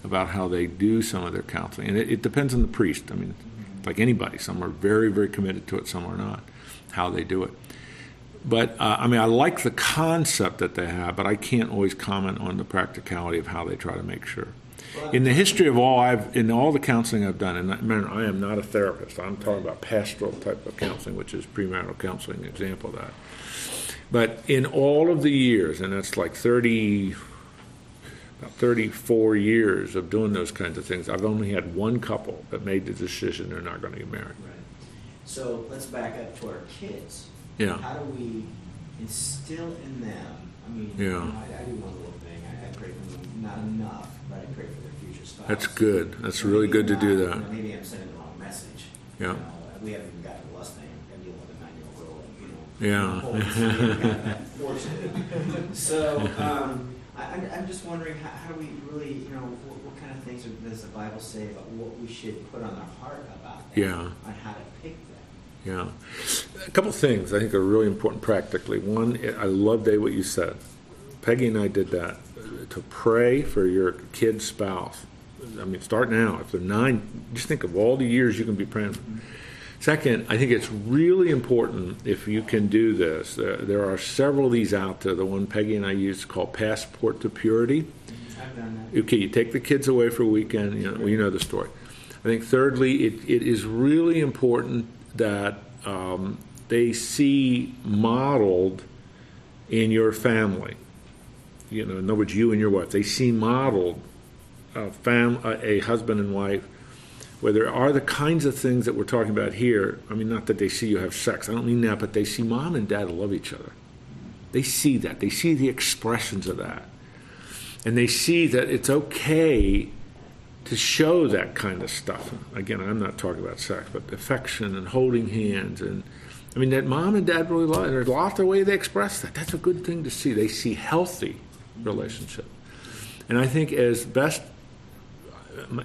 about how they do some of their counseling. And it, it depends on the priest. I mean, like anybody, some are very, very committed to it, some are not, how they do it. But uh, I mean, I like the concept that they have, but I can't always comment on the practicality of how they try to make sure. In the history of all I've, in all the counseling I've done, and I- remember, I am not a therapist. I'm talking about pastoral type of counseling, which is premarital counseling, example of that. But in all of the years, and that's like 30, about 34 years of doing those kinds of things, I've only had one couple that made the decision they're not going to get married. Right. So let's back up to our kids. Yeah. How do we instill in them? I mean, Yeah. you know, I, I do one little thing. I, I pray for them, not enough, but I pray for their future spouse. That's good. That's really good to I'm do that. you know, maybe I'm sending the wrong message. Yeah. You know, we haven't even got to the lust thing. I'm dealing with a nine-year-old girl, you know. Yeah. whole thing, kind of that fortunate. So, um, I, I'm, I'm just wondering, how, how do we really, you know, what, what kind of things does the Bible say about what we should put on our heart about that? Yeah. On how to pick them. Yeah. A couple things I think are really important practically. One, I love, Dave, what you said. Peggy and I did that uh, to pray for your kid's spouse. I mean, start now. If they're nine, just think of all the years you can be praying. Second, I think it's really important if you can do this. There, there are several of these out there. The one Peggy and I use called Passport to Purity. I've done that. Okay, you take the kids away for a weekend. You know, well, you know the story. I think thirdly, it, it is really important that um, they see modeled in your family. You know, in other words, you and your wife. They see modeled a fam, a husband and wife, where there are the kinds of things that we're talking about here. I mean, not that they see you have sex. I don't mean that, but they see mom and dad love each other. They see that. They see the expressions of that and they see that it's okay to show that kind of stuff. Again, I'm not talking about sex, but affection and holding hands and I mean that mom and dad really love. There's a lot of the way they express that. That's a good thing to see. They see healthy relationship, and I think as best.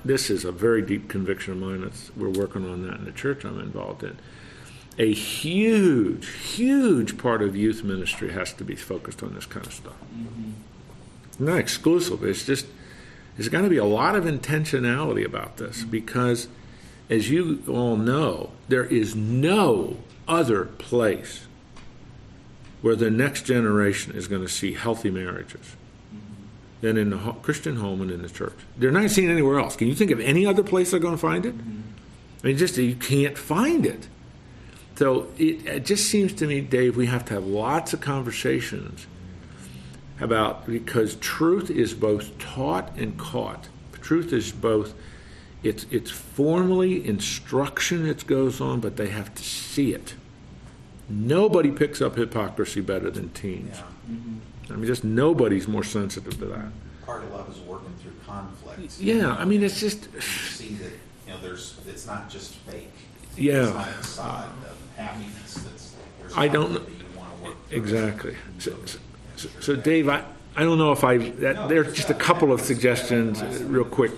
This is a very deep conviction of mine. It's, we're working on that in the church I'm involved in. A huge, huge part of youth ministry has to be focused on this kind of stuff mm-hmm. not exclusive. It's just there's got to be a lot of intentionality about this because, as you all know, there is no other place where the next generation is going to see healthy marriages than in the Christian home and in the church. They're not seeing anywhere else. Can you think of any other place they're going to find it? I mean, just you can't find it. So it, it just seems to me, Dave, we have to have lots of conversations about because truth is both taught and caught. Truth is both it's it's formally instruction that goes on, but they have to see it. Nobody picks up hypocrisy better than teens. Yeah. I mean, just nobody's more sensitive to that. Part of love is working through conflict. Yeah, I mean, it's just You see that, you know, there's, it's not just fake. Yeah. It's not a facade of happiness that's, there's I don't conflict that you want to work Exactly. So, so, so Dave, I, I don't know if I, that, there's just a couple of suggestions, uh, real quick.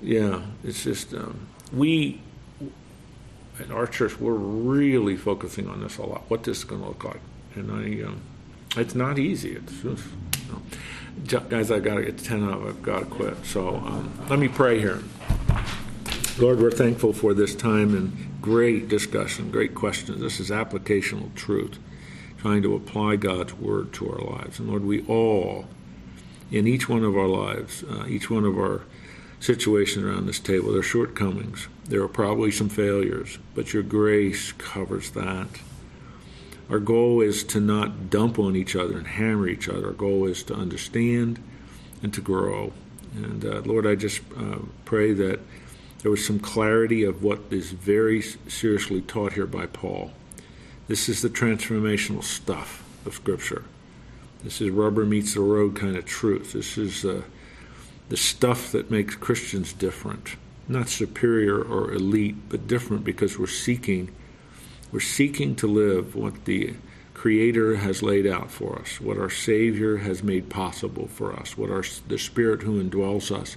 too. Yeah, it's just, um, we, at our church, we're really focusing on this a lot, what this is going to look like. And I, um, it's not easy. It's just, you know. Guys, I've got to get 10 of, I've got to quit. So um, let me pray here. Lord, we're thankful for this time and great discussion, great questions. This is applicational truth, trying to apply God's word to our lives. And Lord, we all, in each one of our lives, uh, each one of our situations around this table, there are shortcomings. There are probably some failures, but your grace covers that. Our goal is to not dump on each other and hammer each other. Our goal is to understand and to grow. And uh, Lord, I just uh, pray that there was some clarity of what is very seriously taught here by Paul. This is the transformational stuff of Scripture. This is rubber meets the road kind of truth. This is uh, the stuff that makes Christians different. Not superior or elite, but different because we're seeking we're seeking to live what the Creator has laid out for us, what our Savior has made possible for us, what our the Spirit who indwells us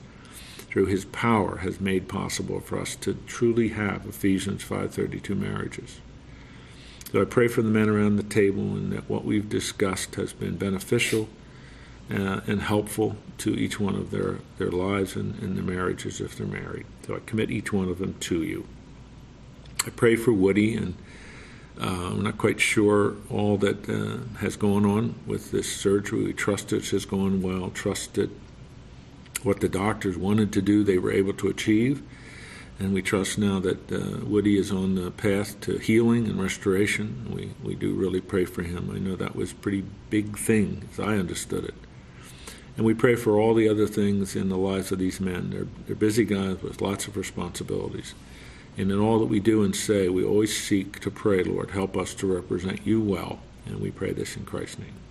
through His power has made possible for us to truly have Ephesians 5:32 marriages. So I pray for the men around the table and that what we've discussed has been beneficial uh, and helpful to each one of their, their lives and, and their marriages if they're married. So I commit each one of them to you. I pray for Woody, and uh, I'm not quite sure all that uh, has gone on with this surgery. We trust it has gone well, trust that what the doctors wanted to do, they were able to achieve. And we trust now that uh, Woody is on the path to healing and restoration. We, we do really pray for him. I know that was a pretty big thing, as I understood it. And we pray for all the other things in the lives of these men. They're, they're busy guys with lots of responsibilities. And in all that we do and say, we always seek to pray, Lord, help us to represent you well. And we pray this in Christ's name.